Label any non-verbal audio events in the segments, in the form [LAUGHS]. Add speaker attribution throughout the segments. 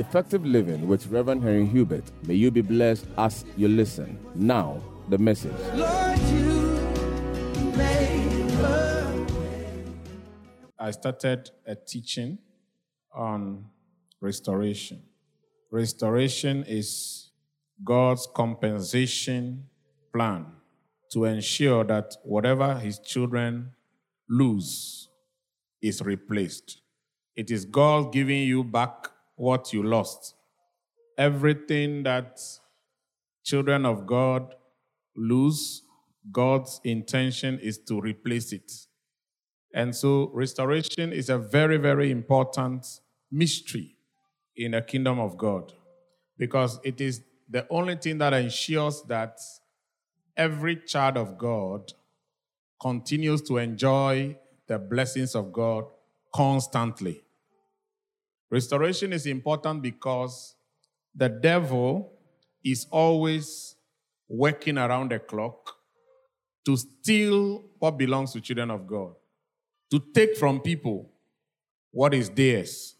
Speaker 1: Effective Living with Reverend Henry Hubert. May you be blessed as you listen. Now, the message.
Speaker 2: Lord, you made
Speaker 3: started a teaching on restoration. Restoration is God's compensation plan to ensure that whatever his children lose is replaced. It is God giving you back what you lost. Everything that children of God lose, God's intention is to replace it. And so restoration is a very, very important mystery in the kingdom of God because it is the only thing that ensures that every child of God continues to enjoy the blessings of God constantly. Restoration is important because the devil is always working around the clock to steal what belongs to children of God to take from people what is theirs.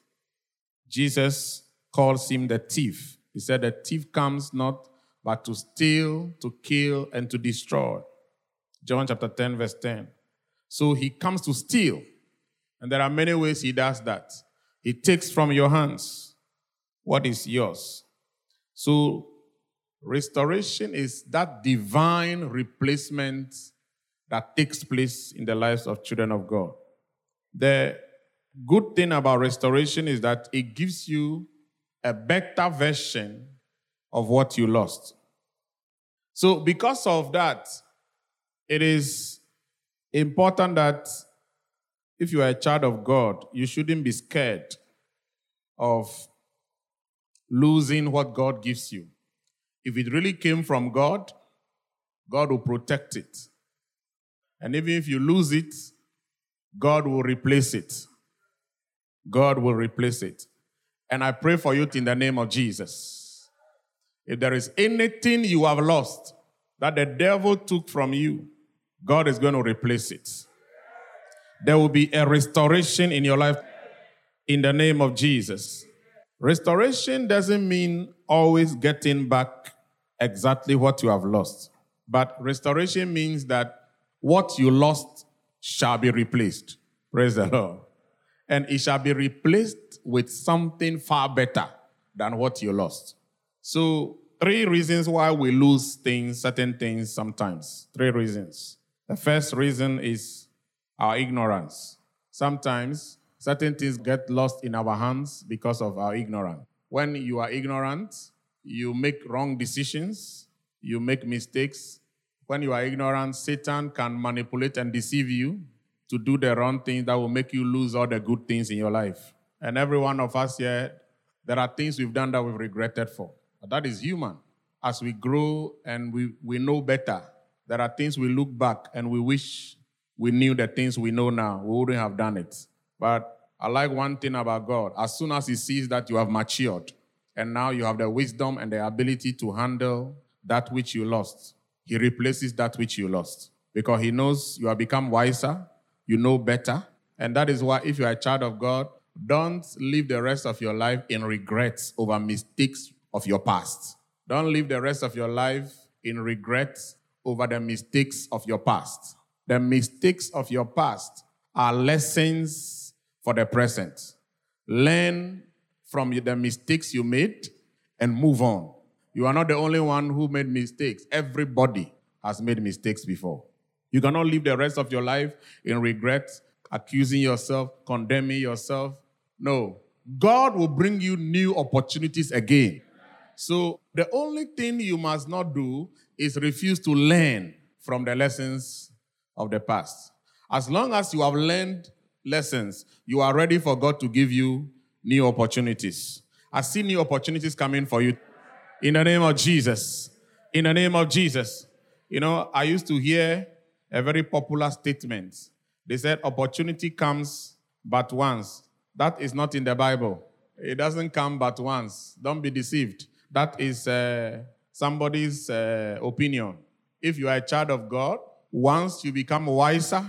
Speaker 3: Jesus calls him the thief. He said, The thief comes not but to steal, to kill, and to destroy. John chapter 10, verse 10. So he comes to steal. And there are many ways he does that. He takes from your hands what is yours. So restoration is that divine replacement that takes place in the lives of children of God. The good thing about restoration is that it gives you a better version of what you lost. So, because of that, it is important that if you are a child of God, you shouldn't be scared of losing what God gives you. If it really came from God, God will protect it. And even if you lose it, God will replace it. God will replace it. And I pray for you in the name of Jesus. If there is anything you have lost that the devil took from you, God is going to replace it. There will be a restoration in your life in the name of Jesus. Restoration doesn't mean always getting back exactly what you have lost, but restoration means that what you lost shall be replaced. Praise the Lord. And it shall be replaced with something far better than what you lost. So, three reasons why we lose things, certain things sometimes. Three reasons. The first reason is our ignorance. Sometimes certain things get lost in our hands because of our ignorance. When you are ignorant, you make wrong decisions, you make mistakes. When you are ignorant, Satan can manipulate and deceive you to do the wrong things that will make you lose all the good things in your life. And every one of us here, there are things we've done that we've regretted for. But that is human. As we grow and we, we know better, there are things we look back and we wish we knew the things we know now. We wouldn't have done it. But I like one thing about God. As soon as He sees that you have matured and now you have the wisdom and the ability to handle that which you lost, He replaces that which you lost because He knows you have become wiser, you know better. And that is why, if you are a child of God, don't live the rest of your life in regrets over mistakes of your past. Don't live the rest of your life in regrets over the mistakes of your past. The mistakes of your past are lessons for the present. Learn from the mistakes you made and move on. You are not the only one who made mistakes. Everybody has made mistakes before. You cannot live the rest of your life in regret, accusing yourself, condemning yourself. No. God will bring you new opportunities again. So the only thing you must not do is refuse to learn from the lessons of the past. As long as you have learned lessons, you are ready for God to give you new opportunities. I see new opportunities coming for you in the name of Jesus. In the name of Jesus. You know, I used to hear a very popular statement. They said, Opportunity comes but once. That is not in the Bible. It doesn't come but once. Don't be deceived. That is uh, somebody's uh, opinion. If you are a child of God, once you become wiser,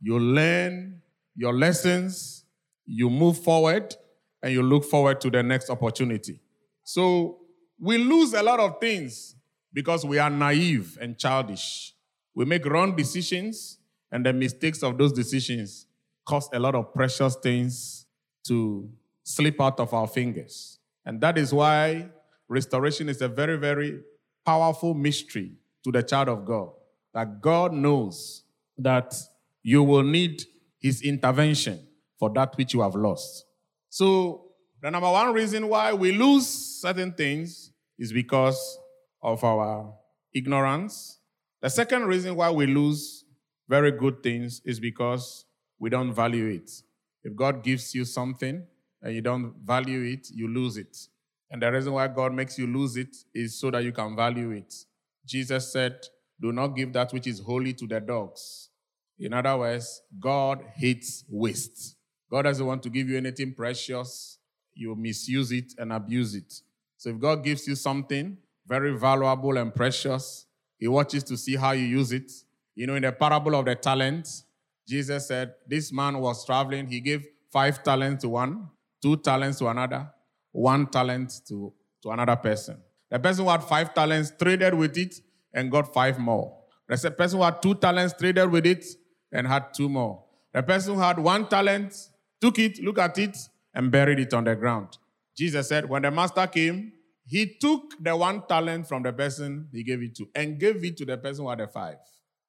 Speaker 3: you learn your lessons, you move forward, and you look forward to the next opportunity. So we lose a lot of things because we are naive and childish. We make wrong decisions, and the mistakes of those decisions cause a lot of precious things to slip out of our fingers. And that is why restoration is a very, very powerful mystery to the child of God. That God knows that you will need his intervention for that which you have lost. So, the number one reason why we lose certain things is because of our ignorance. The second reason why we lose very good things is because we don't value it. If God gives you something and you don't value it, you lose it. And the reason why God makes you lose it is so that you can value it. Jesus said, Do not give that which is holy to the dogs. In other words, God hates waste. God doesn't want to give you anything precious. You misuse it and abuse it. So if God gives you something very valuable and precious, He watches to see how you use it. You know, in the parable of the talents, Jesus said, This man was traveling. He gave five talents to one, two talents to another, one talent to, to another person. The person who had five talents traded with it and got five more. The person who had two talents traded with it and had two more. The person who had one talent took it, looked at it, and buried it on the ground. Jesus said, when the master came, he took the one talent from the person he gave it to and gave it to the person who had the five.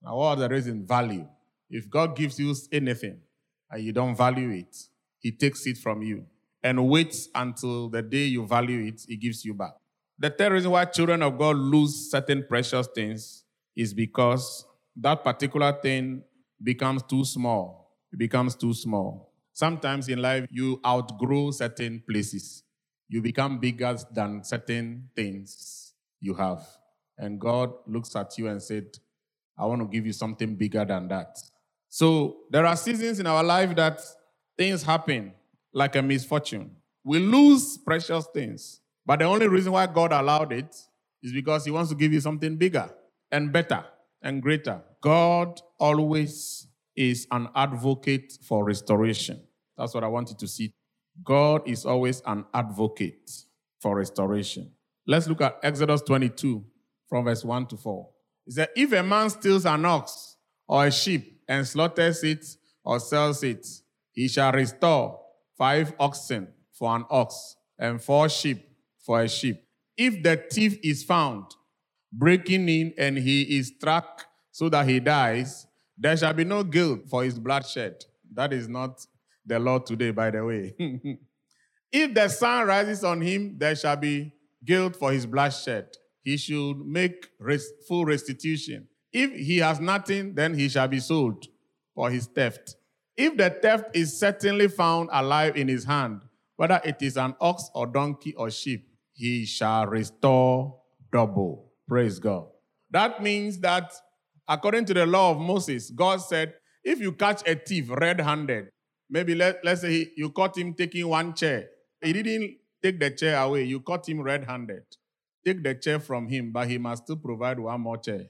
Speaker 3: Now, what the reason? Value. If God gives you anything and you don't value it, he takes it from you and waits until the day you value it, he gives you back. The third reason why children of God lose certain precious things is because that particular thing becomes too small. It becomes too small. Sometimes in life, you outgrow certain places. You become bigger than certain things you have. And God looks at you and said, I want to give you something bigger than that. So there are seasons in our life that things happen like a misfortune. We lose precious things. But the only reason why God allowed it is because He wants to give you something bigger and better and greater. God always is an advocate for restoration. That's what I want you to see. God is always an advocate for restoration. Let's look at Exodus 22 from verse 1 to 4. It says, If a man steals an ox or a sheep and slaughters it or sells it, he shall restore five oxen for an ox and four sheep for a sheep. If the thief is found breaking in and he is struck so that he dies, there shall be no guilt for his bloodshed. That is not the law today, by the way. [LAUGHS] if the sun rises on him, there shall be guilt for his bloodshed. He should make full restitution. If he has nothing, then he shall be sold for his theft. If the theft is certainly found alive in his hand, whether it is an ox or donkey or sheep, he shall restore double. Praise God. That means that according to the law of Moses, God said, if you catch a thief red handed, maybe let, let's say he, you caught him taking one chair, he didn't take the chair away, you caught him red handed. Take the chair from him, but he must still provide one more chair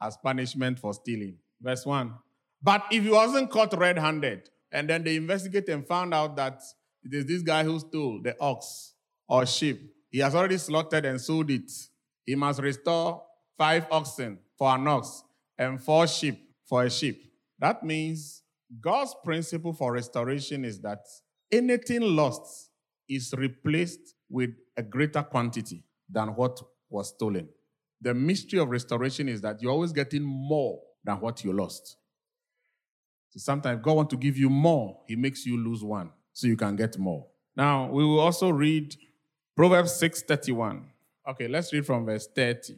Speaker 3: as punishment for stealing. Verse 1. But if he wasn't caught red handed, and then they investigated and found out that it is this guy who stole the ox or sheep, he has already slaughtered and sold it. He must restore five oxen for an ox and four sheep for a sheep. That means God's principle for restoration is that anything lost is replaced with a greater quantity than what was stolen. The mystery of restoration is that you're always getting more than what you lost. So sometimes God wants to give you more, He makes you lose one so you can get more. Now, we will also read Proverbs 6:31. Okay, let's read from verse 30.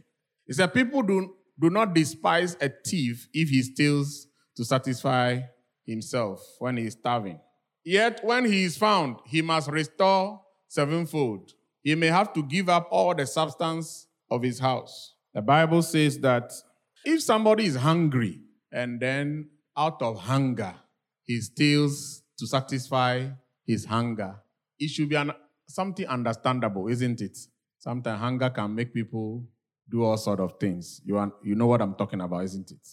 Speaker 3: It said, People do, do not despise a thief if he steals to satisfy himself when he is starving. Yet when he is found, he must restore sevenfold. He may have to give up all the substance of his house. The Bible says that if somebody is hungry and then out of hunger he steals to satisfy his hunger, it should be an something understandable, isn't it? Sometimes hunger can make people do all sort of things. You, are, you know what I'm talking about, isn't it?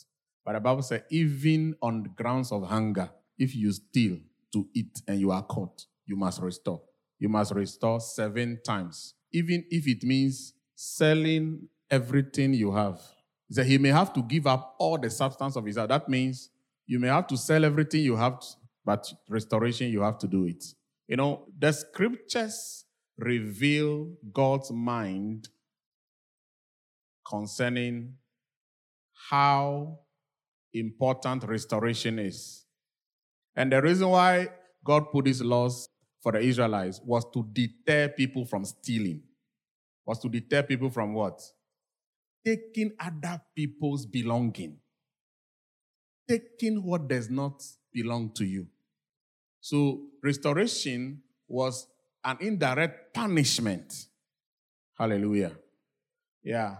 Speaker 3: But the Bible says, even on the grounds of hunger, if you steal to eat and you are caught, you must restore. you must restore seven times, even if it means selling everything you have. Said he may have to give up all the substance of his house. That means you may have to sell everything you have, but restoration, you have to do it. You know, the scriptures reveal God's mind concerning how important restoration is. And the reason why God put these laws for the Israelites was to deter people from stealing. Was to deter people from what? Taking other people's belonging. Taking what does not belong to you. So restoration was an indirect punishment. Hallelujah. Yeah.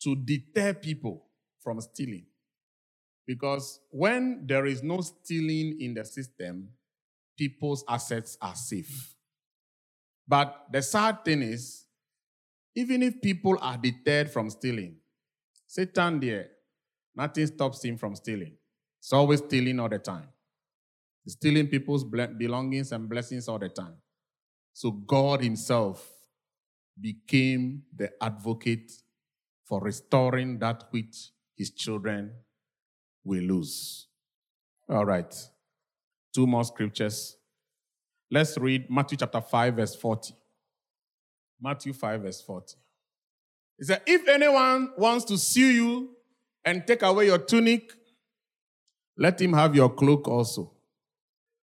Speaker 3: To deter people from stealing. Because when there is no stealing in the system, people's assets are safe. But the sad thing is, even if people are deterred from stealing, Satan there, nothing stops him from stealing. He's always stealing all the time. Stealing people's belongings and blessings all the time. So God Himself became the advocate for restoring that which His children will lose. All right. Two more scriptures. Let's read Matthew chapter 5, verse 40. Matthew 5, verse 40. He said, If anyone wants to sue you and take away your tunic, let him have your cloak also.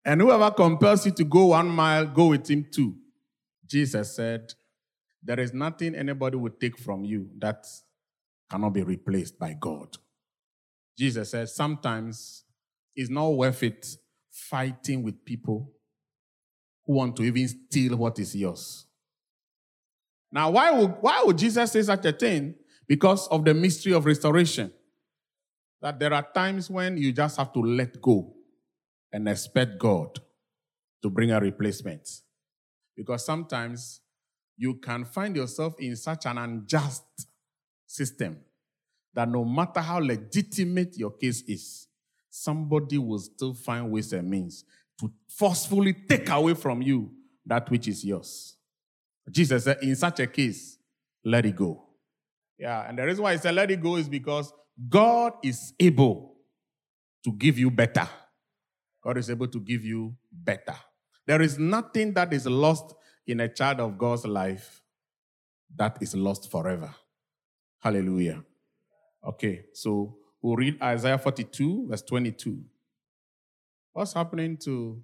Speaker 3: And whoever compels you to go one mile, go with him too. Jesus said, There is nothing anybody would take from you that cannot be replaced by God. Jesus said, Sometimes it's not worth it fighting with people who want to even steal what is yours. Now, why would, why would Jesus say such a thing? Because of the mystery of restoration. That there are times when you just have to let go and expect God to bring a replacement. Because sometimes you can find yourself in such an unjust system that no matter how legitimate your case is, somebody will still find ways and means to forcefully take away from you that which is yours. Jesus said, in such a case, let it go. Yeah, and the reason why he said let it go is because God is able to give you better. God is able to give you better. There is nothing that is lost in a child of God's life that is lost forever. Hallelujah. Okay, so we'll read Isaiah 42, verse 22. What's happening to.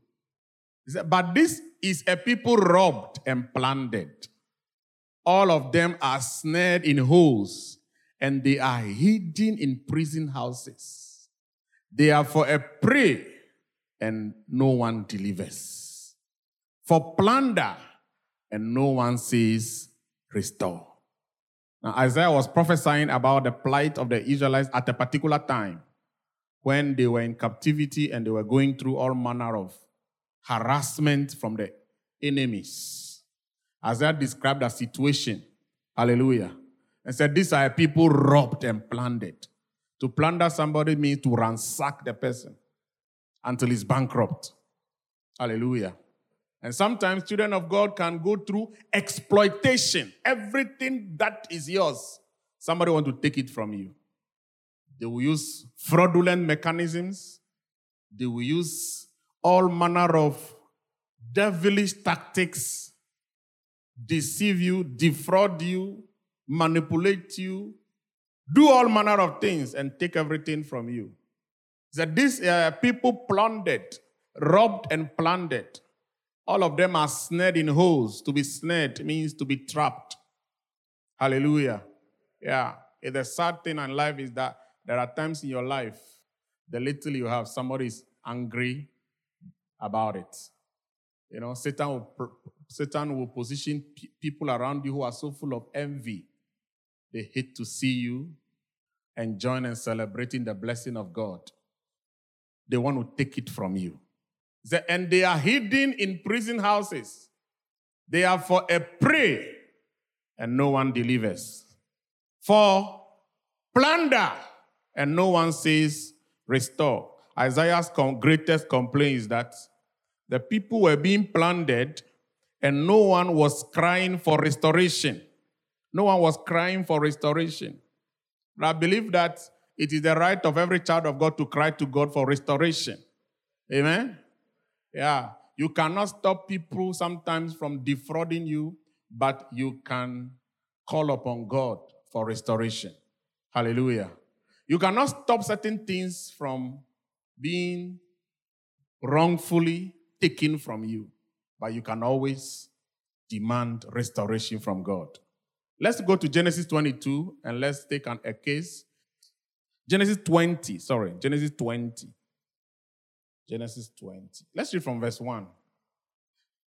Speaker 3: But this is a people robbed and plundered. All of them are snared in holes, and they are hidden in prison houses. They are for a prey, and no one delivers for plunder, and no one says, Restore. Now, Isaiah was prophesying about the plight of the Israelites at a particular time when they were in captivity and they were going through all manner of harassment from the enemies. Isaiah described a situation, hallelujah, and said, These are people robbed and plundered. To plunder somebody means to ransack the person until he's bankrupt. Hallelujah. And sometimes children of God can go through exploitation. Everything that is yours, somebody want to take it from you. They will use fraudulent mechanisms. They will use all manner of devilish tactics, deceive you, defraud you, manipulate you, do all manner of things and take everything from you. That these uh, people plundered, robbed and plundered. All of them are snared in holes. To be snared means to be trapped. Hallelujah. Yeah. The sad thing in life is that there are times in your life, the little you have, somebody is angry about it. You know, Satan will, Satan will position people around you who are so full of envy. They hate to see you enjoying and celebrating the blessing of God. They want to take it from you. And they are hidden in prison houses. They are for a prey, and no one delivers. For plunder, and no one says, restore. Isaiah's greatest complaint is that the people were being plundered, and no one was crying for restoration. No one was crying for restoration. But I believe that it is the right of every child of God to cry to God for restoration. Amen? Yeah. You cannot stop people sometimes from defrauding you, but you can call upon God for restoration. Hallelujah. You cannot stop certain things from being wrongfully taken from you, but you can always demand restoration from God. Let's go to Genesis 22 and let's take an, a case. Genesis 20, sorry, Genesis 20. Genesis 20. Let's read from verse 1.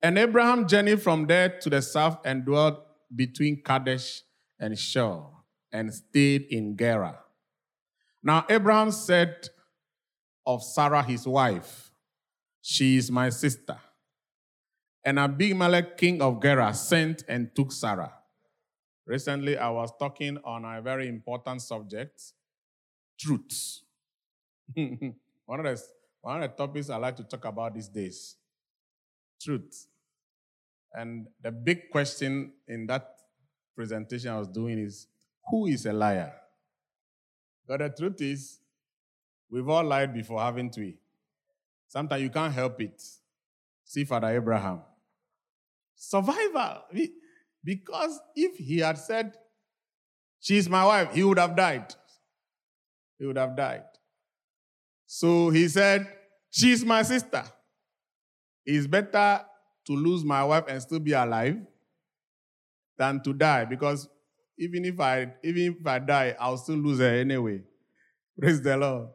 Speaker 3: And Abraham journeyed from there to the south and dwelt between Kadesh and Shur and stayed in Gerar. Now Abraham said of Sarah his wife, She is my sister. And Abimelech, king of Gerar, sent and took Sarah. Recently, I was talking on a very important subject truth. [LAUGHS] one, of the, one of the topics I like to talk about these days truth. And the big question in that presentation I was doing is who is a liar? But the truth is, we've all lied before, haven't we? Sometimes you can't help it. See Father Abraham. Survival. Because if he had said, She's my wife, he would have died. He would have died. So he said, She's my sister. It's better to lose my wife and still be alive than to die because even if I even if I die, I'll still lose her anyway. Praise the Lord.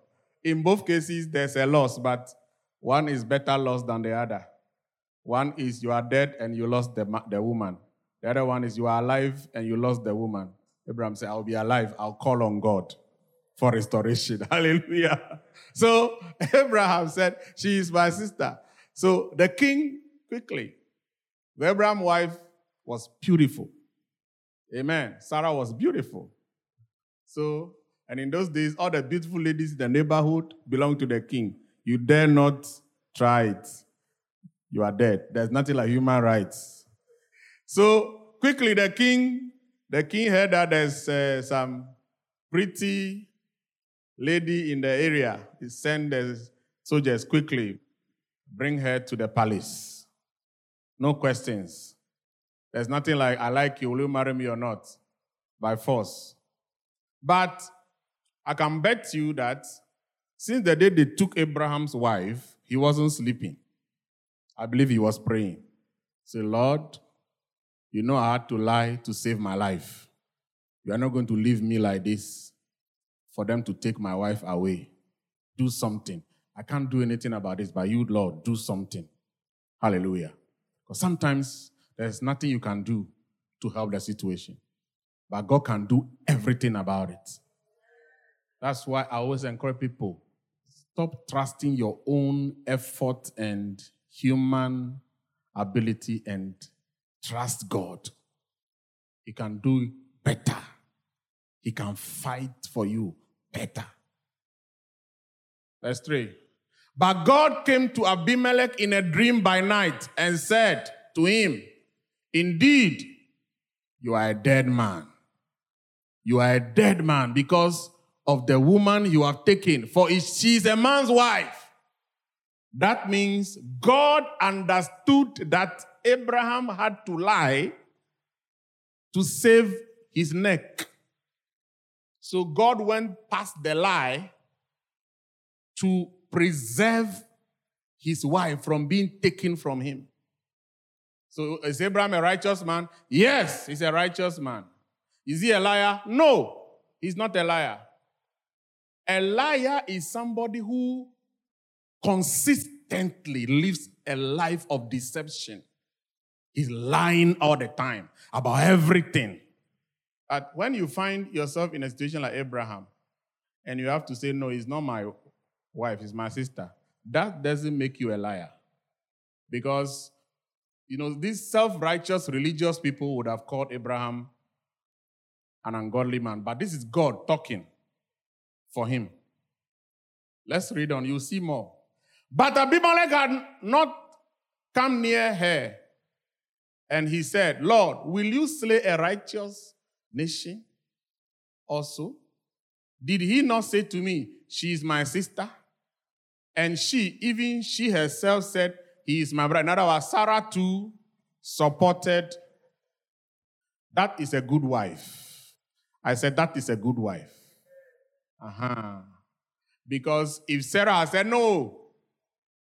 Speaker 3: In both cases, there's a loss, but one is better loss than the other. One is you are dead and you lost the, the woman. The other one is you are alive and you lost the woman. Abraham said, I'll be alive. I'll call on God for restoration. [LAUGHS] Hallelujah. So Abraham said, She is my sister. So the king quickly, the Abraham wife was beautiful. Amen. Sarah was beautiful. So, and in those days, all the beautiful ladies in the neighborhood belonged to the king. You dare not try it. You are dead. There's nothing like human rights. So quickly, the king, the king heard that there's uh, some pretty lady in the area. He sent the soldiers quickly, bring her to the palace. No questions. There's nothing like, I like you, will you marry me or not? By force. But I can bet you that since the day they took Abraham's wife, he wasn't sleeping. I believe he was praying. Say, Lord, you know I had to lie to save my life. You are not going to leave me like this for them to take my wife away. Do something. I can't do anything about this, but you, Lord, do something. Hallelujah. Because sometimes there's nothing you can do to help the situation. But God can do everything about it. That's why I always encourage people stop trusting your own effort and human ability and trust God. He can do better. He can fight for you better. Verse 3. But God came to Abimelech in a dream by night and said to him, Indeed, you are a dead man. You are a dead man because of the woman you have taken, for she is a man's wife. That means God understood that Abraham had to lie to save his neck. So God went past the lie to preserve his wife from being taken from him. So is Abraham a righteous man? Yes, he's a righteous man. Is he a liar? No, he's not a liar. A liar is somebody who consistently lives a life of deception. He's lying all the time about everything. But when you find yourself in a situation like Abraham, and you have to say, No, he's not my wife, he's my sister, that doesn't make you a liar. Because you know, these self righteous religious people would have called Abraham an ungodly man, but this is God talking for him. Let's read on, you'll see more. But Abimelech had not come near her And he said, Lord, will you slay a righteous nation also? Did he not say to me, She is my sister? And she, even she herself, said, He is my brother. In other words, Sarah too supported. That is a good wife. I said, That is a good wife. Uh-huh. Because if Sarah said, No,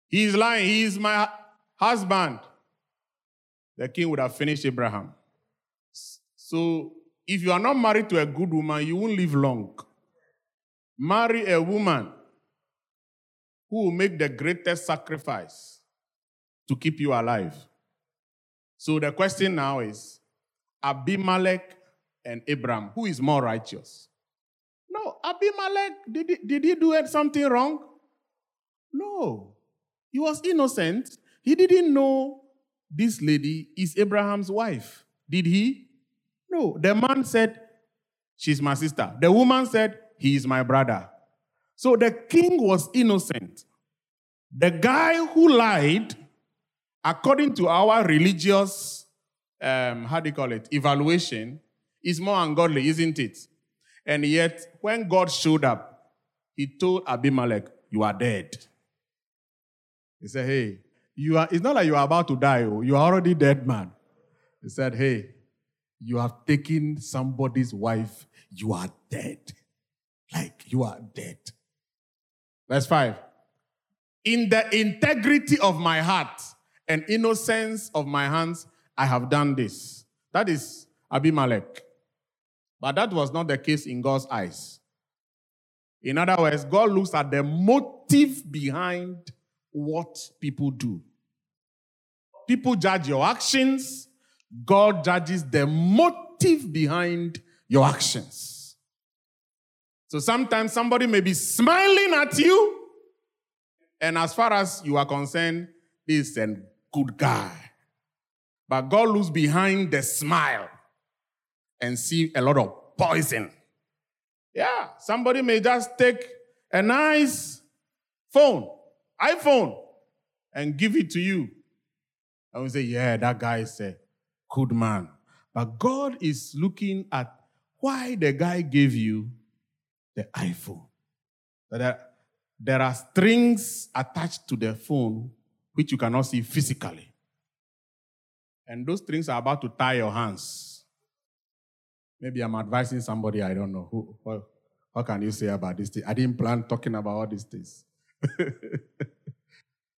Speaker 3: he is lying, he is my husband, the king would have finished Abraham. So if you are not married to a good woman, you won't live long. Marry a woman who will make the greatest sacrifice to keep you alive. So the question now is Abimelech and Abraham, who is more righteous? No, Abimelech, did he, did he do something wrong? No. He was innocent. He didn't know this lady is Abraham's wife. Did he? No. The man said, She's my sister. The woman said, He is my brother. So the king was innocent. The guy who lied, according to our religious, um, how do you call it, evaluation, is more ungodly, isn't it? And yet, when God showed up, he told Abimelech, You are dead. He said, Hey, you are, it's not like you are about to die, oh, you are already dead, man. He said, Hey, you have taken somebody's wife, you are dead. Like you are dead. Verse 5. In the integrity of my heart and innocence of my hands, I have done this. That is Abimelech. But that was not the case in God's eyes. In other words, God looks at the motive behind what people do. People judge your actions, God judges the motive behind your actions. So sometimes somebody may be smiling at you, and as far as you are concerned, this is a good guy. But God looks behind the smile and see a lot of poison. Yeah, somebody may just take a nice phone, iPhone, and give it to you. And we say, yeah, that guy is a good man. But God is looking at why the guy gave you the iPhone. There, are strings attached to the phone which you cannot see physically. And those strings are about to tie your hands. Maybe I'm advising somebody, I don't know. Who, what, what can you say about this thing? I didn't plan talking about all these things. [LAUGHS]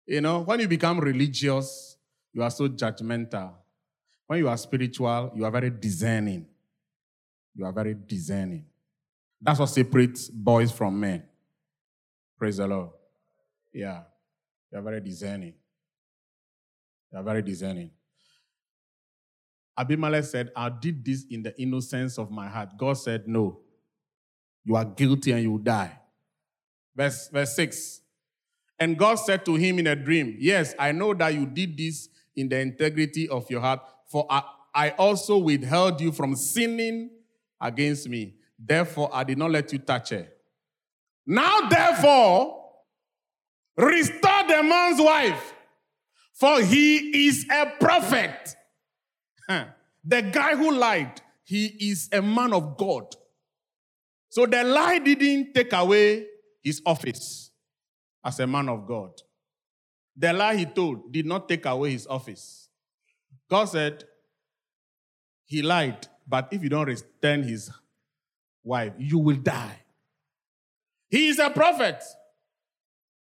Speaker 3: you know, when you become religious, you are so judgmental. When you are spiritual, you are very discerning. You are very discerning. That's what separates boys from men. Praise the Lord. Yeah. You are very discerning. You are very discerning. Abimelech said, I did this in the innocence of my heart. God said, No. You are guilty and you will die. Verse, verse 6. And God said to him in a dream, Yes, I know that you did this in the integrity of your heart, for I, I also withheld you from sinning against me. Therefore, I did not let you touch her. Now, therefore, restore the man's wife, for he is a prophet. The guy who lied, he is a man of God. So the lie didn't take away his office as a man of God. The lie he told did not take away his office. God said, He lied, but if you don't return his wife, you will die. He is a prophet,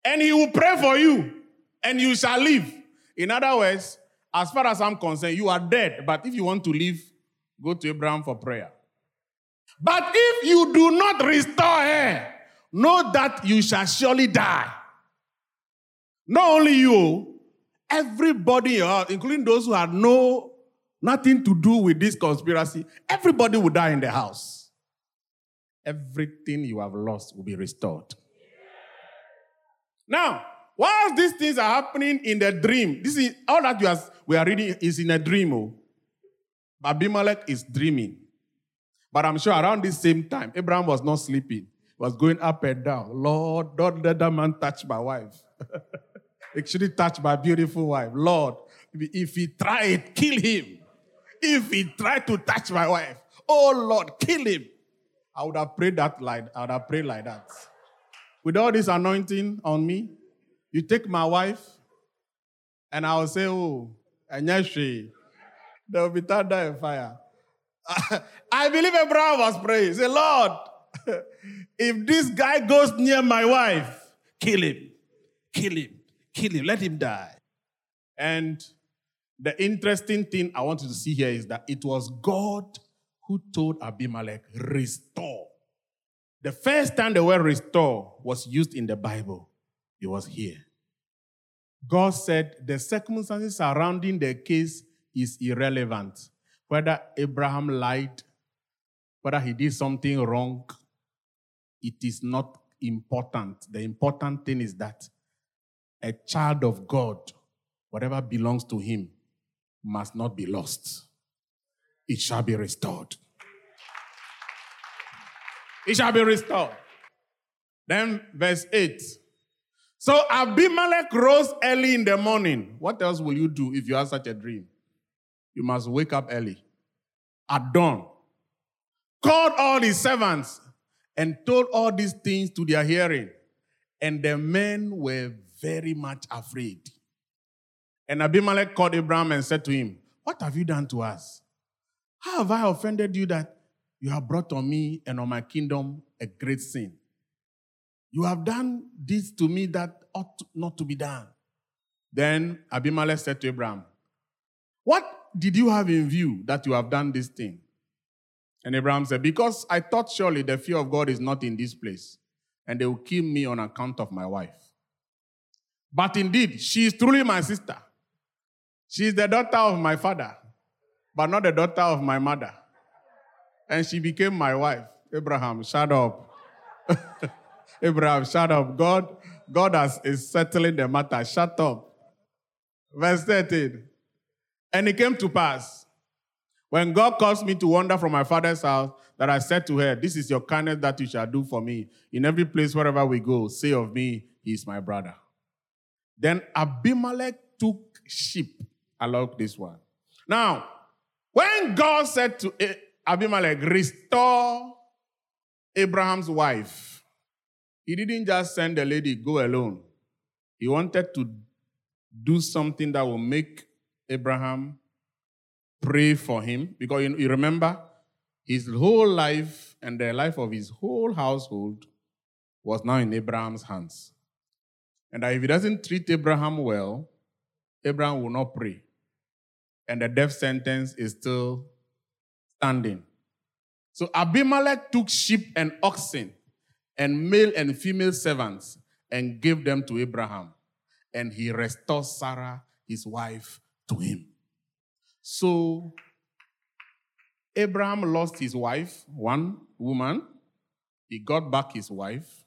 Speaker 3: and he will pray for you, and you shall live. In other words, as far as I'm concerned, you are dead, but if you want to live, go to Abraham for prayer. But if you do not restore her, know that you shall surely die. Not only you, everybody, uh, including those who had no nothing to do with this conspiracy, everybody will die in the house. Everything you have lost will be restored. Now, whilst these things are happening in the dream, this is all that you are, we are reading is in a dream. Oh. Abimelech is dreaming. But I'm sure around this same time, Abraham was not sleeping. He was going up and down. Lord, don't let that man touch my wife. [LAUGHS] Actually, touch my beautiful wife. Lord, if he it, kill him. if he tried to touch my wife, oh Lord, kill him. I would have prayed that like I would have prayed like that. With all this anointing on me, you take my wife, and I will say, Oh, Anyashi, there will be thunder and fire. [LAUGHS] I believe Abraham was praying. Say, Lord, [LAUGHS] if this guy goes near my wife, kill him, kill him, kill him, let him die. And the interesting thing I want you to see here is that it was God who told Abimelech, restore. The first time the word restore was used in the Bible, it was here. God said the circumstances surrounding the case is irrelevant. Whether Abraham lied, whether he did something wrong, it is not important. The important thing is that a child of God, whatever belongs to him, must not be lost. It shall be restored. It shall be restored. Then, verse 8. So Abimelech rose early in the morning. What else will you do if you have such a dream? You must wake up early at dawn, called all his servants, and told all these things to their hearing. And the men were very much afraid. And Abimelech called Abraham and said to him, What have you done to us? How have I offended you that you have brought on me and on my kingdom a great sin? You have done this to me that ought not to be done. Then Abimelech said to Abraham, What did you have in view that you have done this thing? And Abraham said, Because I thought surely the fear of God is not in this place, and they will kill me on account of my wife. But indeed, she is truly my sister. She is the daughter of my father, but not the daughter of my mother. And she became my wife. Abraham, shut up. [LAUGHS] Abraham, shut up. God, God has, is settling the matter. Shut up. Verse 13. And it came to pass, when God caused me to wander from my father's house, that I said to her, This is your kindness that you shall do for me. In every place wherever we go, say of me, He is my brother. Then Abimelech took sheep. I this one. Now, when God said to Abimelech, Restore Abraham's wife, he didn't just send the lady, Go alone. He wanted to do something that will make Abraham pray for him because you, you remember his whole life and the life of his whole household was now in Abraham's hands. And that if he doesn't treat Abraham well, Abraham will not pray. And the death sentence is still standing. So Abimelech took sheep and oxen and male and female servants and gave them to Abraham. And he restored Sarah, his wife, to him. So Abraham lost his wife, one woman. He got back his wife,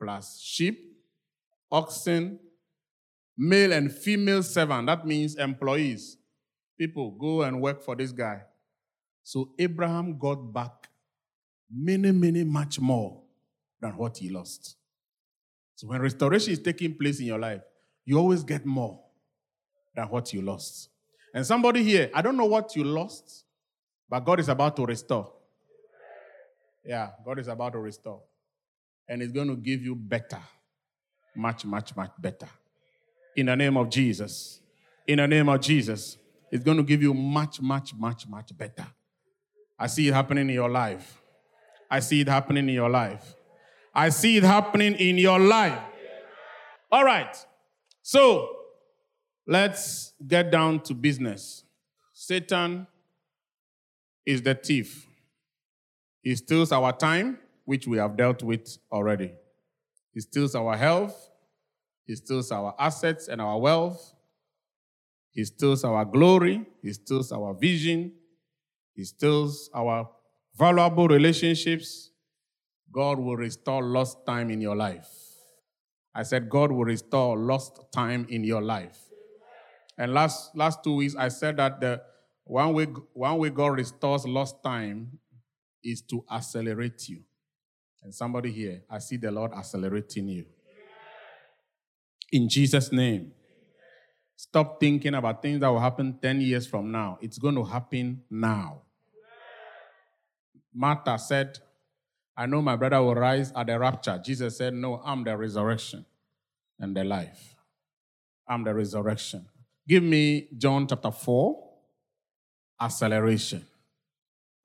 Speaker 3: plus sheep, oxen, male and female servant. That means employees. People go and work for this guy. So Abraham got back many, many, much more than what he lost. So when restoration is taking place in your life, you always get more than what you lost. And somebody here, I don't know what you lost, but God is about to restore. Yeah, God is about to restore. And He's going to give you better. Much, much, much better. In the name of Jesus. In the name of Jesus. It's going to give you much, much, much, much better. I see it happening in your life. I see it happening in your life. I see it happening in your life. All right. So let's get down to business. Satan is the thief. He steals our time, which we have dealt with already. He steals our health. He steals our assets and our wealth. He steals our glory. He steals our vision. He steals our valuable relationships. God will restore lost time in your life. I said, God will restore lost time in your life. And last, last two weeks, I said that the one way, one way God restores lost time is to accelerate you. And somebody here, I see the Lord accelerating you. In Jesus' name. Stop thinking about things that will happen 10 years from now. It's going to happen now. Martha said, I know my brother will rise at the rapture. Jesus said, No, I'm the resurrection and the life. I'm the resurrection. Give me John chapter 4, acceleration.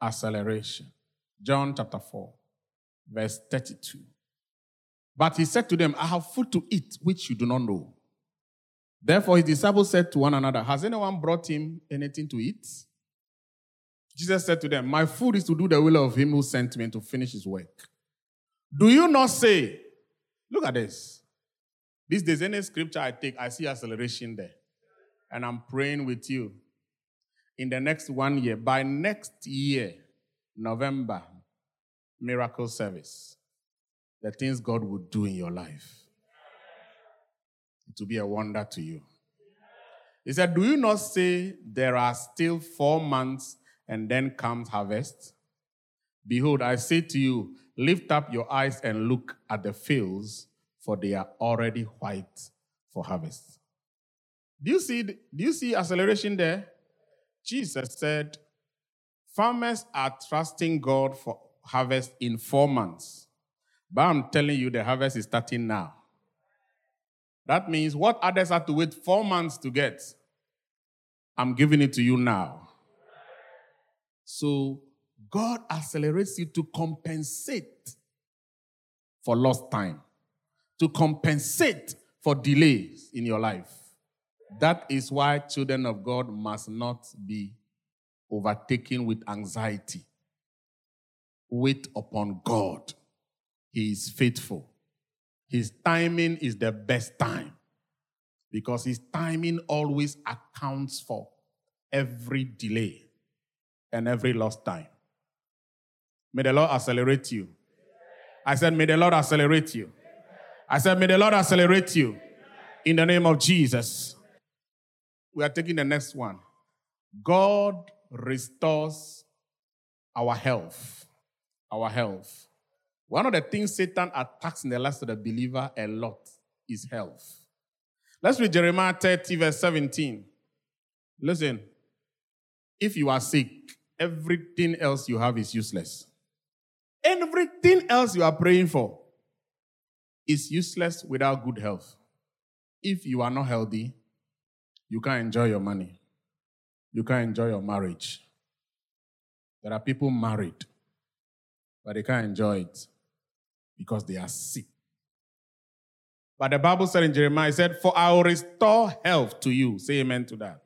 Speaker 3: Acceleration. John chapter 4, verse 32. But he said to them, I have food to eat which you do not know. Therefore, his disciples said to one another, Has anyone brought him anything to eat? Jesus said to them, My food is to do the will of him who sent me and to finish his work. Do you not say, Look at this. These days, any scripture I take, I see acceleration there. And I'm praying with you in the next one year, by next year, November, miracle service, the things God will do in your life. It will be a wonder to you. He said, Do you not say there are still four months and then comes harvest? Behold, I say to you, lift up your eyes and look at the fields, for they are already white for harvest. Do you see, do you see acceleration there? Jesus said, Farmers are trusting God for harvest in four months. But I'm telling you, the harvest is starting now. That means what others had to wait four months to get, I'm giving it to you now. So God accelerates you to compensate for lost time, to compensate for delays in your life. That is why children of God must not be overtaken with anxiety. Wait upon God. He is faithful. His timing is the best time because his timing always accounts for every delay and every lost time. May the Lord accelerate you. I said, May the Lord accelerate you. I said, May the Lord accelerate you in the name of Jesus. We are taking the next one. God restores our health. Our health. One of the things Satan attacks in the lives of the believer a lot is health. Let's read Jeremiah 30, verse 17. Listen, if you are sick, everything else you have is useless. Everything else you are praying for is useless without good health. If you are not healthy, you can't enjoy your money. You can't enjoy your marriage. There are people married, but they can't enjoy it because they are sick. But the Bible said in Jeremiah, it said, For I will restore health to you. Say amen to that.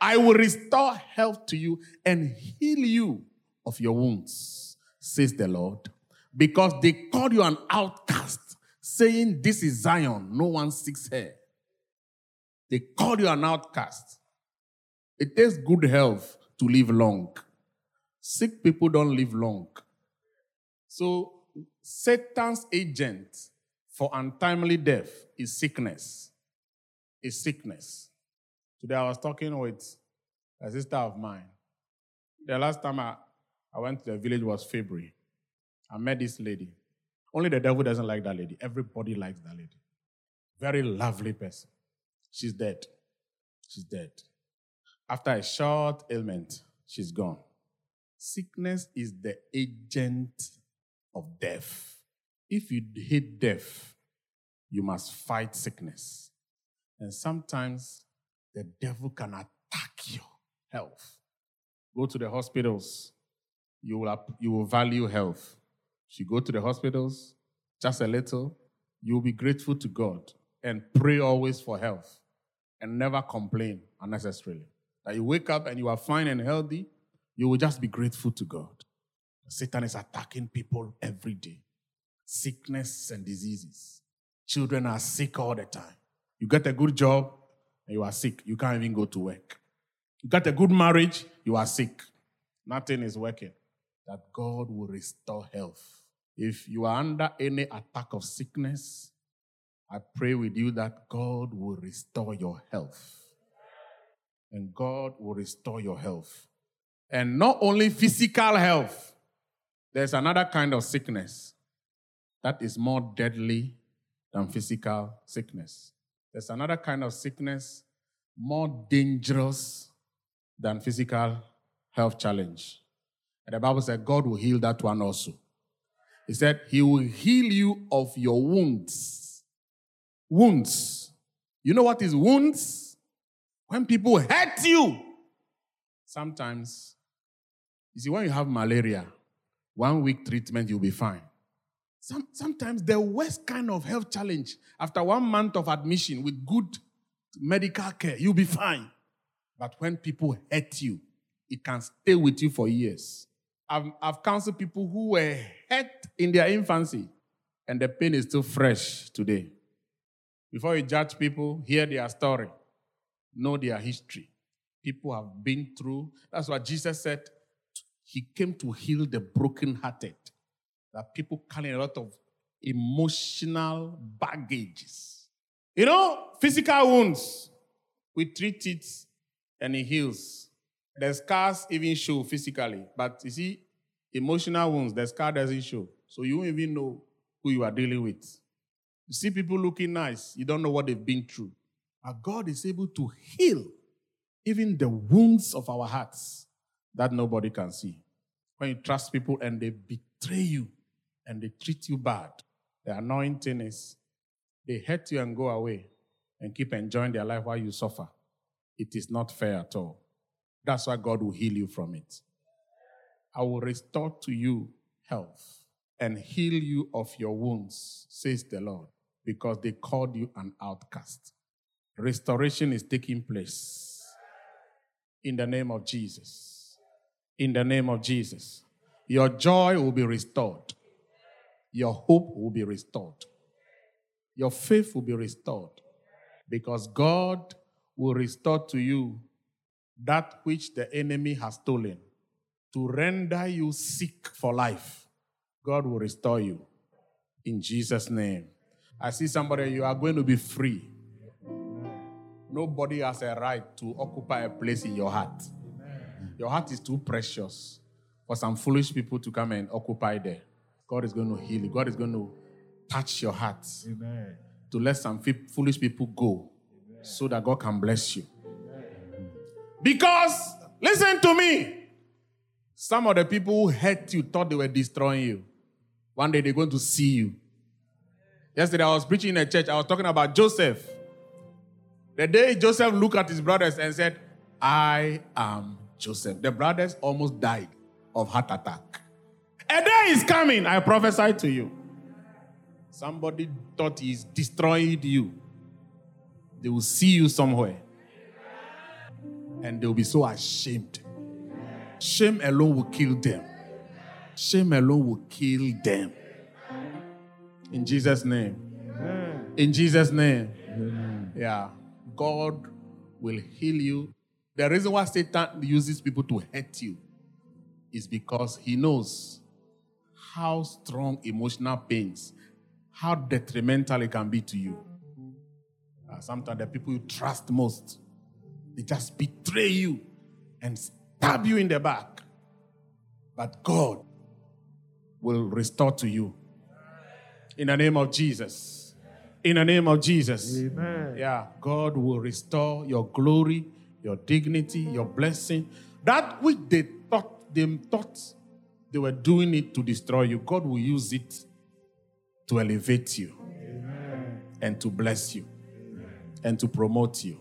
Speaker 3: I will restore health to you and heal you of your wounds, says the Lord. Because they called you an outcast, saying, This is Zion, no one seeks her. They called you an outcast. It takes good health to live long. Sick people don't live long. So Satan's agent for untimely death is sickness. Is sickness. Today I was talking with a sister of mine. The last time I, I went to the village was February. I met this lady. Only the devil doesn't like that lady. Everybody likes that lady. Very lovely person. She's dead. She's dead. After a short ailment, she's gone. Sickness is the agent of death. If you hate death, you must fight sickness. And sometimes the devil can attack your health. Go to the hospitals, you will, you will value health. If you go to the hospitals, just a little, you will be grateful to God and pray always for health and never complain unnecessarily. That you wake up and you are fine and healthy, you will just be grateful to God. Satan is attacking people every day. Sickness and diseases. Children are sick all the time. You get a good job and you are sick. You can't even go to work. You got a good marriage, you are sick. Nothing is working. That God will restore health. If you are under any attack of sickness, I pray with you that God will restore your health. And God will restore your health. And not only physical health, there's another kind of sickness that is more deadly than physical sickness. There's another kind of sickness more dangerous than physical health challenge. And the Bible said God will heal that one also. He said he will heal you of your wounds. Wounds. You know what is wounds? When people hurt you. Sometimes, you see, when you have malaria, one week treatment, you'll be fine. Some, sometimes the worst kind of health challenge, after one month of admission with good medical care, you'll be fine. But when people hurt you, it can stay with you for years. I've, I've counseled people who were hurt in their infancy, and the pain is still fresh today. Before you judge people, hear their story, know their history. People have been through. That's what Jesus said. He came to heal the brokenhearted. That people carry a lot of emotional baggages. You know, physical wounds, we treat it and it heals. The scars even show physically, but you see, emotional wounds, the scar doesn't show. So you won't even know who you are dealing with. You see people looking nice, you don't know what they've been through. But God is able to heal even the wounds of our hearts that nobody can see. When you trust people and they betray you and they treat you bad, the anointing is they hurt you and go away and keep enjoying their life while you suffer. It is not fair at all. That's why God will heal you from it. I will restore to you health and heal you of your wounds, says the Lord, because they called you an outcast. Restoration is taking place in the name of Jesus. In the name of Jesus. Your joy will be restored. Your hope will be restored. Your faith will be restored because God will restore to you that which the enemy has stolen to render you sick for life. God will restore you in Jesus' name. I see somebody, you are going to be free. Nobody has a right to occupy a place in your heart. Your heart is too precious for some foolish people to come and occupy there. God is going to heal you. God is going to touch your heart
Speaker 4: Amen.
Speaker 3: to let some foolish people go so that God can bless you. Because, listen to me, some of the people who hurt you thought they were destroying you. One day they're going to see you. Yesterday I was preaching in a church, I was talking about Joseph. The day Joseph looked at his brothers and said, I am Joseph. The brothers almost died of heart attack. A day is coming, I prophesy to you. Somebody thought he's destroyed you. They will see you somewhere. And they'll be so ashamed. Shame alone will kill them. Shame alone will kill them. In Jesus' name. In Jesus' name. Yeah. God will heal you. The reason why Satan uses people to hurt you is because he knows how strong emotional pains, how detrimental it can be to you. Uh, sometimes the people you trust most, they just betray you and stab you in the back. But God will restore to you. In the name of Jesus. In the name of Jesus.
Speaker 4: Amen.
Speaker 3: Yeah, God will restore your glory, your dignity, your blessing. That which they thought they thought they were doing it to destroy you, God will use it to elevate you and to bless you and to promote you.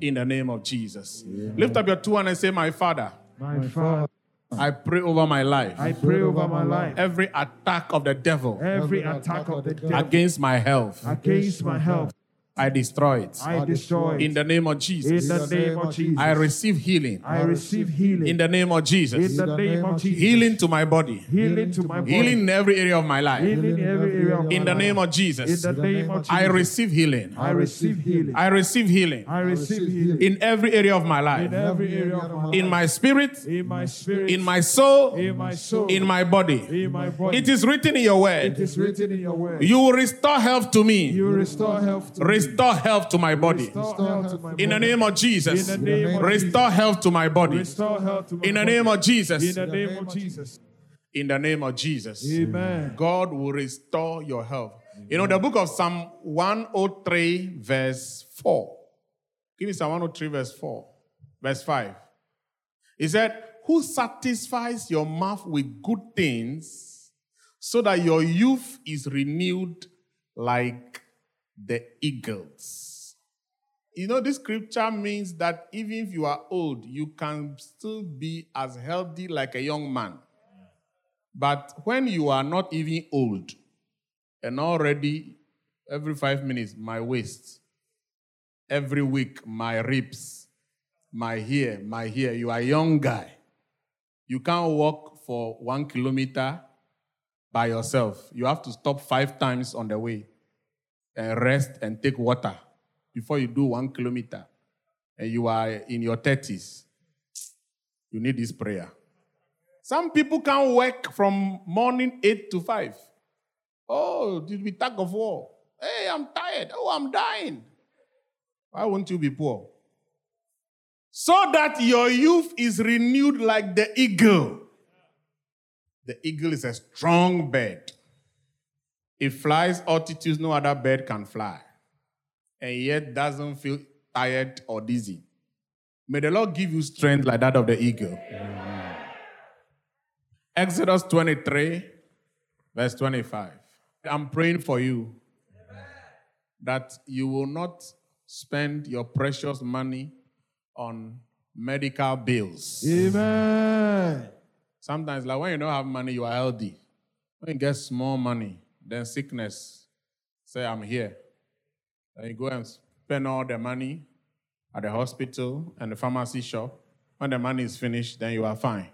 Speaker 3: In the name of Jesus. Lift up your two hands and say, My Father,
Speaker 4: My Father,
Speaker 3: I pray over my life.
Speaker 4: I pray over my life.
Speaker 3: Every attack of the devil
Speaker 4: Every attack of the devil
Speaker 3: against my health,
Speaker 4: against my health,
Speaker 3: I destroy it.
Speaker 4: I destroy it.
Speaker 3: In the name of Jesus.
Speaker 4: In
Speaker 3: Jesus,
Speaker 4: the name of Jesus,
Speaker 3: I receive healing.
Speaker 4: I receive healing.
Speaker 3: In the name of Jesus.
Speaker 4: In
Speaker 3: Jesus,
Speaker 4: the name of Jesus,
Speaker 3: healing to my body,
Speaker 4: healing to my body,
Speaker 3: healing in every area of my life.
Speaker 4: healing in every area of my life.
Speaker 3: In the name of Jesus,
Speaker 4: In the name of Jesus,
Speaker 3: I receive healing.
Speaker 4: I receive healing.
Speaker 3: I receive healing
Speaker 4: I receive healing
Speaker 3: in every area of my life.
Speaker 4: in
Speaker 3: life,
Speaker 4: every area of my life.
Speaker 3: in my spirit,
Speaker 4: in my spirit,
Speaker 3: in my soul,
Speaker 4: in my soul,
Speaker 3: in my body.
Speaker 4: in my body.
Speaker 3: It is written in your word.
Speaker 4: is written in your word.
Speaker 3: You will restore health to me.
Speaker 4: You restore health to me.
Speaker 3: Restore health to my body.
Speaker 4: Restore health to my body.
Speaker 3: In the name of Jesus.
Speaker 4: In the name of
Speaker 3: Restore health to my body.
Speaker 4: Restore health to my
Speaker 3: In the name of Jesus.
Speaker 4: In the name of Jesus.
Speaker 3: In the name of Jesus.
Speaker 4: Amen.
Speaker 3: God will restore your health. You know, the book of Psalm 103, verse 4. Give me Psalm 103, verse 4, verse 5. He said, Who satisfies your mouth with good things so that your youth is renewed like the eagles? You know, this scripture means that even if you are old, you can still be as healthy like a young man. But when you are not even old, and already every five minutes, my waist, every week, my ribs, my hair, my hair, you are a young guy. You can't walk for one kilometer by yourself. You have to stop five times on the way and rest and take water before you do one kilometer. And you are in your 30s. You need this prayer. Some people can work from morning 8 to 5. Oh, did we tug of war? Hey, I'm tired. Oh, I'm dying. Why won't you be poor? So that your youth is renewed like the eagle. The eagle is a strong bird. It flies altitudes no other bird can fly, and yet doesn't feel tired or dizzy. May the Lord give you strength like that of the eagle. Exodus 23, verse 25. I'm praying for you that you will not spend your precious money on medical bills.
Speaker 4: Amen.
Speaker 3: Sometimes, like when you don't have money, you are healthy. When you get small money, then sickness, say, I'm here. Then you go and spend all the money at the hospital and the pharmacy shop. When the money is finished, then you are fine.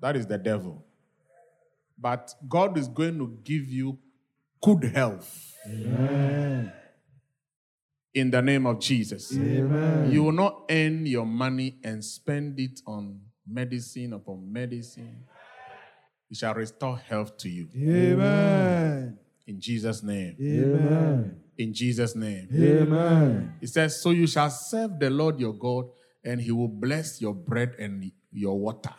Speaker 3: That is the devil. But God is going to give you good health. In the name of Jesus. You will not earn your money and spend it on medicine upon medicine. It shall restore health to you.
Speaker 4: Amen.
Speaker 3: In Jesus' name.
Speaker 4: Amen.
Speaker 3: In Jesus' name.
Speaker 4: Amen.
Speaker 3: He says, So you shall serve the Lord your God, and he will bless your bread and your water.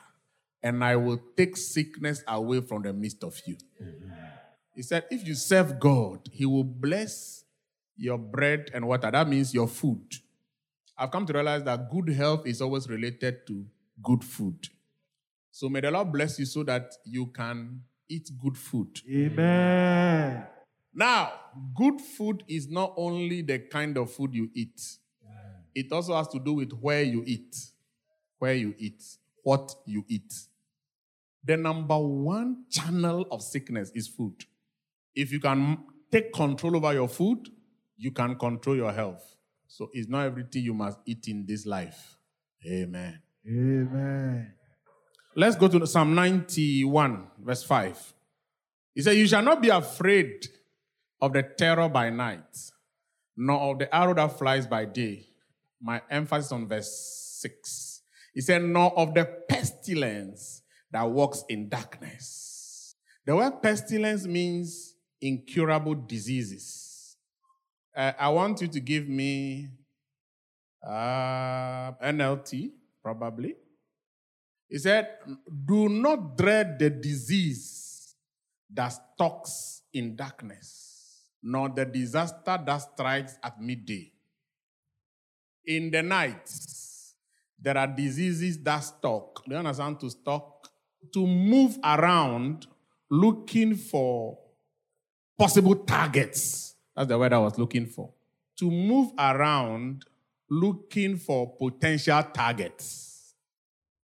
Speaker 3: And I will take sickness away from the midst of you. He said, If you serve God, he will bless your bread and water. That means your food. I've come to realize that good health is always related to good food. So may the Lord bless you so that you can eat good food.
Speaker 4: Amen.
Speaker 3: Now, good food is not only the kind of food you eat, it also has to do with where you eat, where you eat, what you eat. The number one channel of sickness is food. If you can take control over your food, you can control your health. So it's not everything you must eat in this life. Amen.
Speaker 4: Amen.
Speaker 3: Let's go to Psalm 91, verse 5. He said, You shall not be afraid of the terror by night, nor of the arrow that flies by day. My emphasis on verse 6. He said, Nor of the pestilence that walks in darkness. The word pestilence means incurable diseases. Uh, I want you to give me uh, NLT, probably. He said, Do not dread the disease that stalks in darkness, nor the disaster that strikes at midday. In the night, there are diseases that stalk. Do you understand? To stalk, to move around looking for possible targets. That's the word I was looking for. To move around looking for potential targets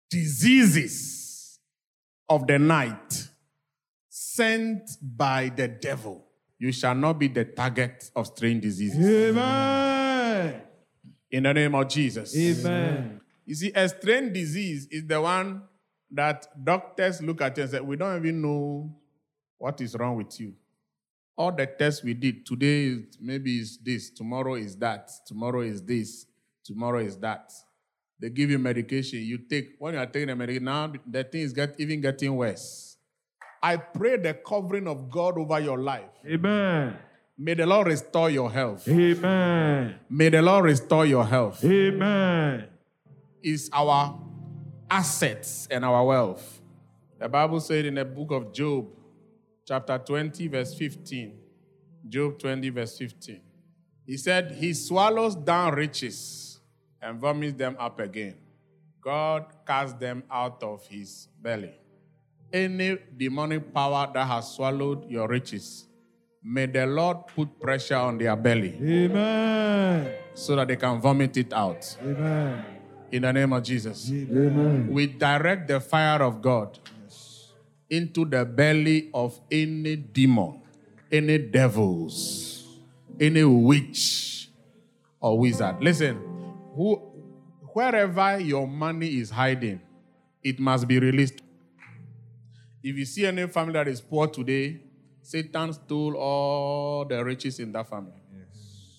Speaker 3: diseases of the night sent by the devil. You shall not be the target of strange diseases.
Speaker 4: Amen.
Speaker 3: In the name of Jesus.
Speaker 4: Amen.
Speaker 3: You see, a strange disease is the one that doctors look at and say, We don't even know what is wrong with you. All the tests we did today, is- maybe is this, tomorrow is that, tomorrow is this, tomorrow is that. They give you medication, you take. When you are taking the medication, now the thing is get, even getting worse. I pray the covering of God over your life.
Speaker 4: Amen.
Speaker 3: May the Lord restore your health.
Speaker 4: Amen.
Speaker 3: May the Lord restore your health.
Speaker 4: Amen.
Speaker 3: is our assets and our wealth. The Bible said in the book of Job, chapter 20, verse 15. Job 20, verse 15. He said, He swallows down riches and vomits them up again. God cast them out of his belly. Any demonic power that has swallowed your riches, may the Lord put pressure on their belly
Speaker 4: Amen.
Speaker 3: so that they can vomit it out.
Speaker 4: Amen.
Speaker 3: In the name of Jesus.
Speaker 4: Amen.
Speaker 3: We direct the fire of God into the belly of any demon, any devils, any witch or wizard. Listen, who, wherever your money is hiding, it must be released. If you see any family that is poor today, Satan stole all the riches in that family. Yes.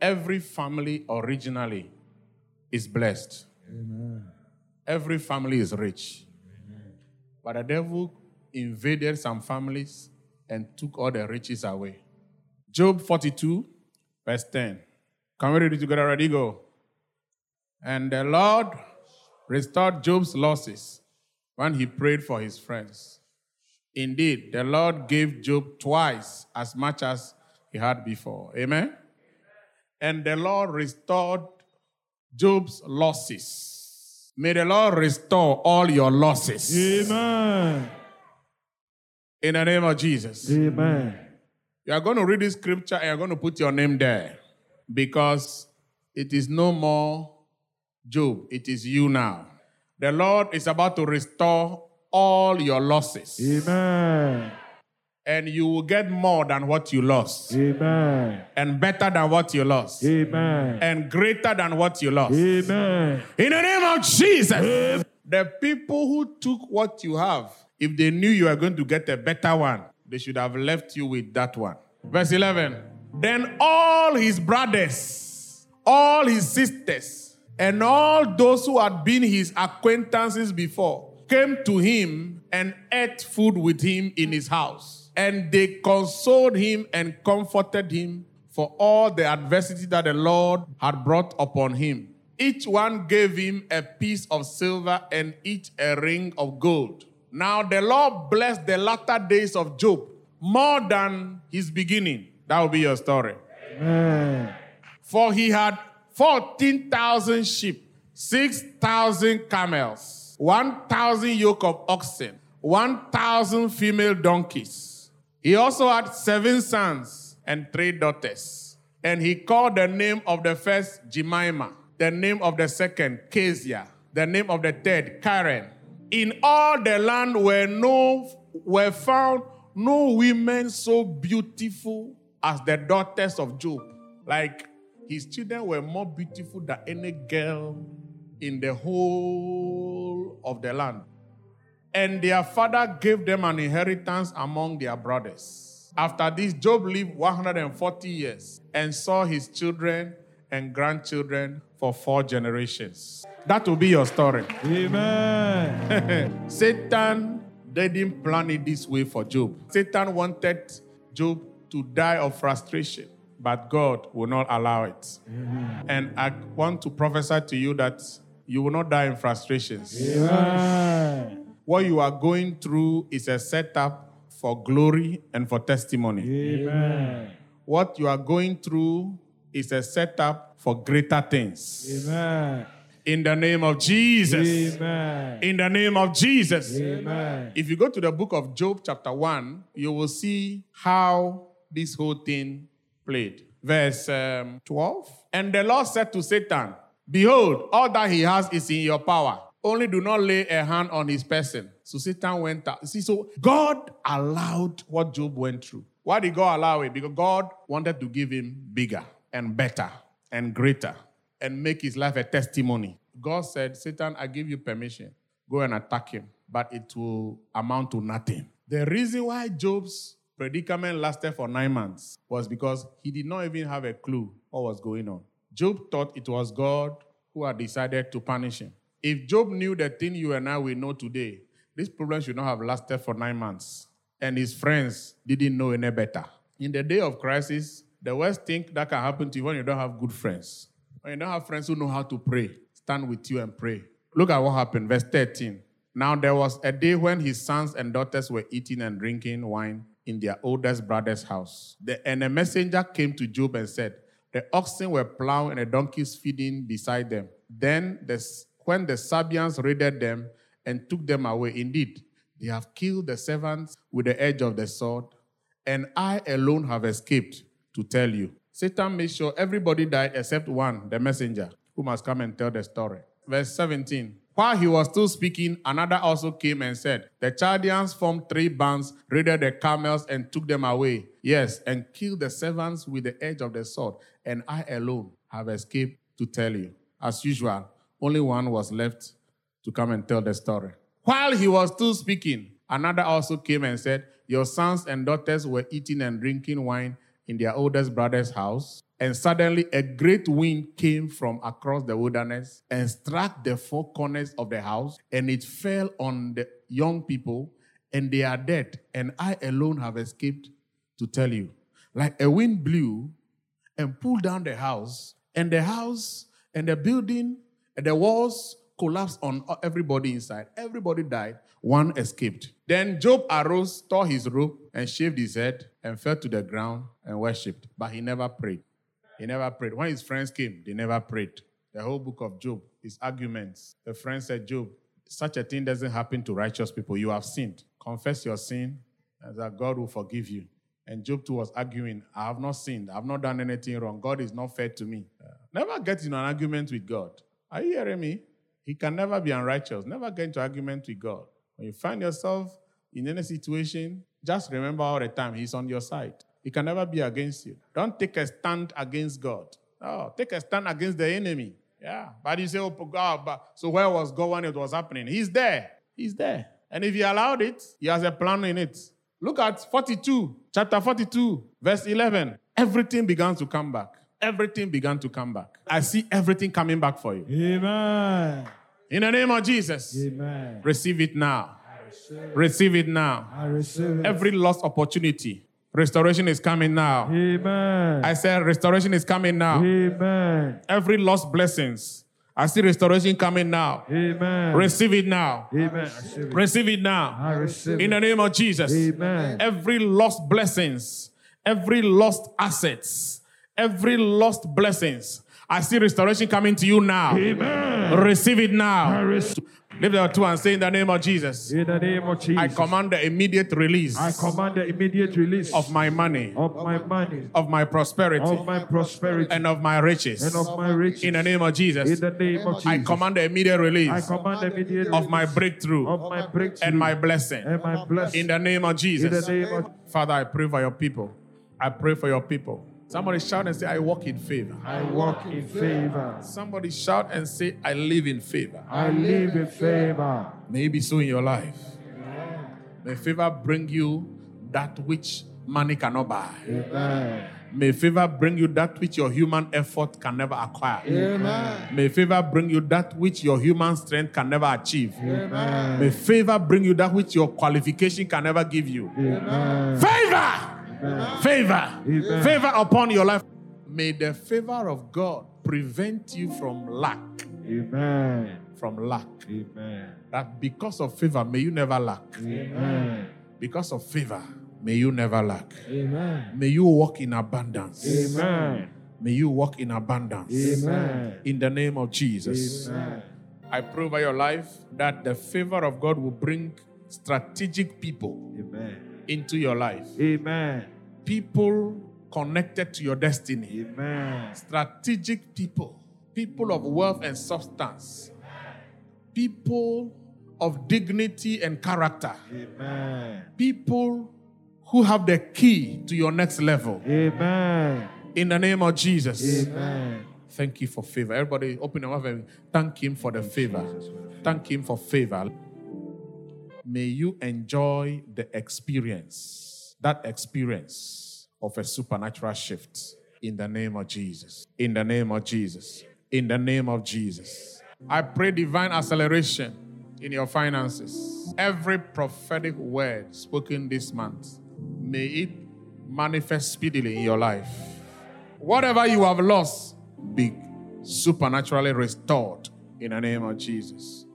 Speaker 3: Every family originally is blessed. Every family is rich. But the devil invaded some families and took all the riches away. Job 42, verse 10. Can we read it together? Ready? Go. And the Lord restored Job's losses when he prayed for his friends. Indeed, the Lord gave Job twice as much as he had before. Amen? And the Lord restored Job's losses. May the Lord restore all your losses.
Speaker 4: Amen.
Speaker 3: In the name of Jesus.
Speaker 4: Amen.
Speaker 3: You are going to read this scripture and you're going to put your name there because it is no more Job, it is you now. The Lord is about to restore all your losses
Speaker 4: Amen.
Speaker 3: and you will get more than what you lost
Speaker 4: Amen.
Speaker 3: and better than what you lost
Speaker 4: Amen.
Speaker 3: and greater than what you lost.
Speaker 4: Amen.
Speaker 3: In the name of Jesus. The people who took what you have, if they knew you were going to get a better one, they should have left you with that one. Verse 11. Then all his brothers, all his sisters, and all those who had been his acquaintances before came to him and ate food with him in his house. And they consoled him and comforted him for all the adversity that the Lord had brought upon him. Each one gave him a piece of silver and each a ring of gold. Now the Lord blessed the latter days of Job more than his beginning. That will be your story.
Speaker 4: Amen.
Speaker 3: For he had 14,000 sheep, 6,000 camels, 1,000 yoke of oxen, 1,000 female donkeys. He also had seven sons and three daughters. And he called the name of the first Jemima, the name of the second Kezia, the name of the third Karen. In all the land were no were found no women so beautiful as the daughters of Job. Like his children were more beautiful than any girl in the whole of the land. And their father gave them an inheritance among their brothers. After this, Job lived 140 years and saw his children and grandchildren for four generations. That will be your story.
Speaker 4: Amen. [LAUGHS]
Speaker 3: Satan didn't plan it this way for Job. Satan wanted Job to die of frustration, but God will not allow it. And I want to prophesy to you that you will not die in frustrations.
Speaker 4: Amen.
Speaker 3: What you are going through is a setup for glory and for testimony.
Speaker 4: Amen.
Speaker 3: What you are going through is a setup for greater things.
Speaker 4: Amen.
Speaker 3: In the name of Jesus.
Speaker 4: Amen.
Speaker 3: In the name of Jesus.
Speaker 4: Amen.
Speaker 3: If you go to the book of Job, chapter 1, you will see how this whole thing played. Verse um, 12. And the Lord said to Satan, Behold, all that he has is in your power. Only do not lay a hand on his person. So Satan went out. See, so God allowed what Job went through. Why did God allow it? Because God wanted to give him bigger and better and greater and make his life a testimony. God said, Satan, I give you permission. Go and attack him, but it will amount to nothing. The reason why Job's predicament lasted for nine months was because he did not even have a clue what was going on. Job thought it was God who had decided to punish him. If Job knew the thing you and I will know today, this problem should not have lasted for nine months. And his friends didn't know any better. In the day of crisis, the worst thing that can happen to you when you don't have good friends, when you don't have friends who know how to pray, stand with you and pray. Look at what happened. Verse 13. Now there was a day when his sons and daughters were eating and drinking wine in their oldest brother's house. The, and a messenger came to Job and said, The oxen were plowing and the donkeys feeding beside them. Then, the, when the Sabeans raided them and took them away, indeed, they have killed the servants with the edge of the sword, and I alone have escaped to tell you. Satan made sure everybody died except one, the messenger, who must come and tell the story. Verse 17. While he was still speaking, another also came and said, The Chaldeans formed three bands, raided the camels, and took them away. Yes, and killed the servants with the edge of the sword. And I alone have escaped to tell you. As usual, only one was left to come and tell the story. While he was still speaking, another also came and said, Your sons and daughters were eating and drinking wine in their oldest brother's house. And suddenly a great wind came from across the wilderness and struck the four corners of the house, and it fell on the young people, and they are dead. And I alone have escaped to tell you. Like a wind blew and pulled down the house, and the house and the building and the walls collapsed on everybody inside. Everybody died. One escaped. Then Job arose, tore his robe, and shaved his head, and fell to the ground and worshipped. But he never prayed. He never prayed. When his friends came, they never prayed. The whole book of Job is arguments. The friend said, Job, such a thing doesn't happen to righteous people. You have sinned. Confess your sin, and that God will forgive you. And Job too was arguing, I have not sinned. I have not done anything wrong. God is not fair to me. Uh, never get in an argument with God. Are you hearing me? He can never be unrighteous. Never get into argument with God. When you find yourself in any situation, just remember all the time He's on your side. He can never be against you. Don't take a stand against God. Oh, take a stand against the enemy. Yeah. But you say, oh, God, but so where was God when it was happening? He's there. He's there. And if he allowed it, he has a plan in it. Look at 42, chapter 42, verse 11. Everything began to come back. Everything began to come back. I see everything coming back for you.
Speaker 4: Amen.
Speaker 3: In the name of Jesus,
Speaker 4: Amen.
Speaker 3: receive it now. Receive it now.
Speaker 4: I receive it.
Speaker 3: Every lost opportunity, restoration is coming now.
Speaker 4: Amen.
Speaker 3: I said, restoration is coming now.
Speaker 4: Amen.
Speaker 3: Every lost blessings, I see restoration coming now.
Speaker 4: Amen.
Speaker 3: Receive it now.
Speaker 4: Amen. Receive it.
Speaker 3: Receive it now.
Speaker 4: I receive
Speaker 3: In the name of Jesus.
Speaker 4: Amen.
Speaker 3: Every lost blessings, every lost assets, every lost blessings. I see restoration coming to you now.
Speaker 4: Amen.
Speaker 3: Receive it
Speaker 4: I
Speaker 3: now. Lift your two and say in the name of Jesus.
Speaker 4: In the name of Jesus.
Speaker 3: I command the immediate release
Speaker 4: I command the immediate release
Speaker 3: of my money,
Speaker 4: of my money,
Speaker 3: of my prosperity,
Speaker 4: of my prosperity,
Speaker 3: and of my riches.
Speaker 4: and of my riches.
Speaker 3: In the name of Jesus.
Speaker 4: In the name of Jesus.
Speaker 3: I command the immediate release.
Speaker 4: I command the immediate
Speaker 3: of my breakthrough
Speaker 4: of my breakthrough
Speaker 3: and my blessing.
Speaker 4: and my blessing.
Speaker 3: In the name of Jesus.
Speaker 4: In the name of
Speaker 3: Father, I pray for your people. I pray for your people. Somebody shout and say, I walk in favor.
Speaker 4: I walk in favor.
Speaker 3: Somebody shout and say, I live in favor.
Speaker 4: I live in favor.
Speaker 3: May it be so in your life. May favor bring you that which money cannot buy.
Speaker 4: Amen.
Speaker 3: May favor bring you that which your human effort can never acquire. May favor bring you that which your human strength can never achieve. May favor bring you that which your qualification can never give you.
Speaker 4: Amen.
Speaker 3: Favor! Favor!
Speaker 4: Amen.
Speaker 3: Favor upon your life. May the favor of God prevent you from lack.
Speaker 4: Amen.
Speaker 3: From lack.
Speaker 4: Amen.
Speaker 3: That because of favor, may you never lack.
Speaker 4: Amen.
Speaker 3: Because of favor, may you never lack.
Speaker 4: Amen.
Speaker 3: May you walk in abundance.
Speaker 4: Amen.
Speaker 3: May you walk in abundance.
Speaker 4: Amen.
Speaker 3: In the name of Jesus.
Speaker 4: Amen.
Speaker 3: I pray over your life that the favor of God will bring strategic people
Speaker 4: Amen.
Speaker 3: Into your life.
Speaker 4: Amen.
Speaker 3: People connected to your destiny.
Speaker 4: Amen.
Speaker 3: Strategic people. People of wealth and substance. People of dignity and character.
Speaker 4: Amen.
Speaker 3: People who have the key to your next level.
Speaker 4: Amen.
Speaker 3: In the name of Jesus.
Speaker 4: Amen.
Speaker 3: Thank you for favor. Everybody, open your mouth and thank Him for the favor. Thank Him for favor. May you enjoy the experience, that experience of a supernatural shift in the name of Jesus. In the name of Jesus. In the name of Jesus. I pray divine acceleration in your finances. Every prophetic word spoken this month, may it manifest speedily in your life. Whatever you have lost, be supernaturally restored in the name of Jesus.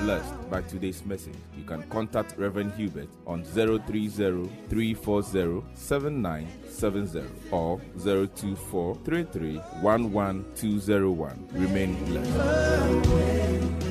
Speaker 1: Blessed by today's message. You can contact Reverend Hubert on 030 340 7970 or 024 33 11201. Remain blessed.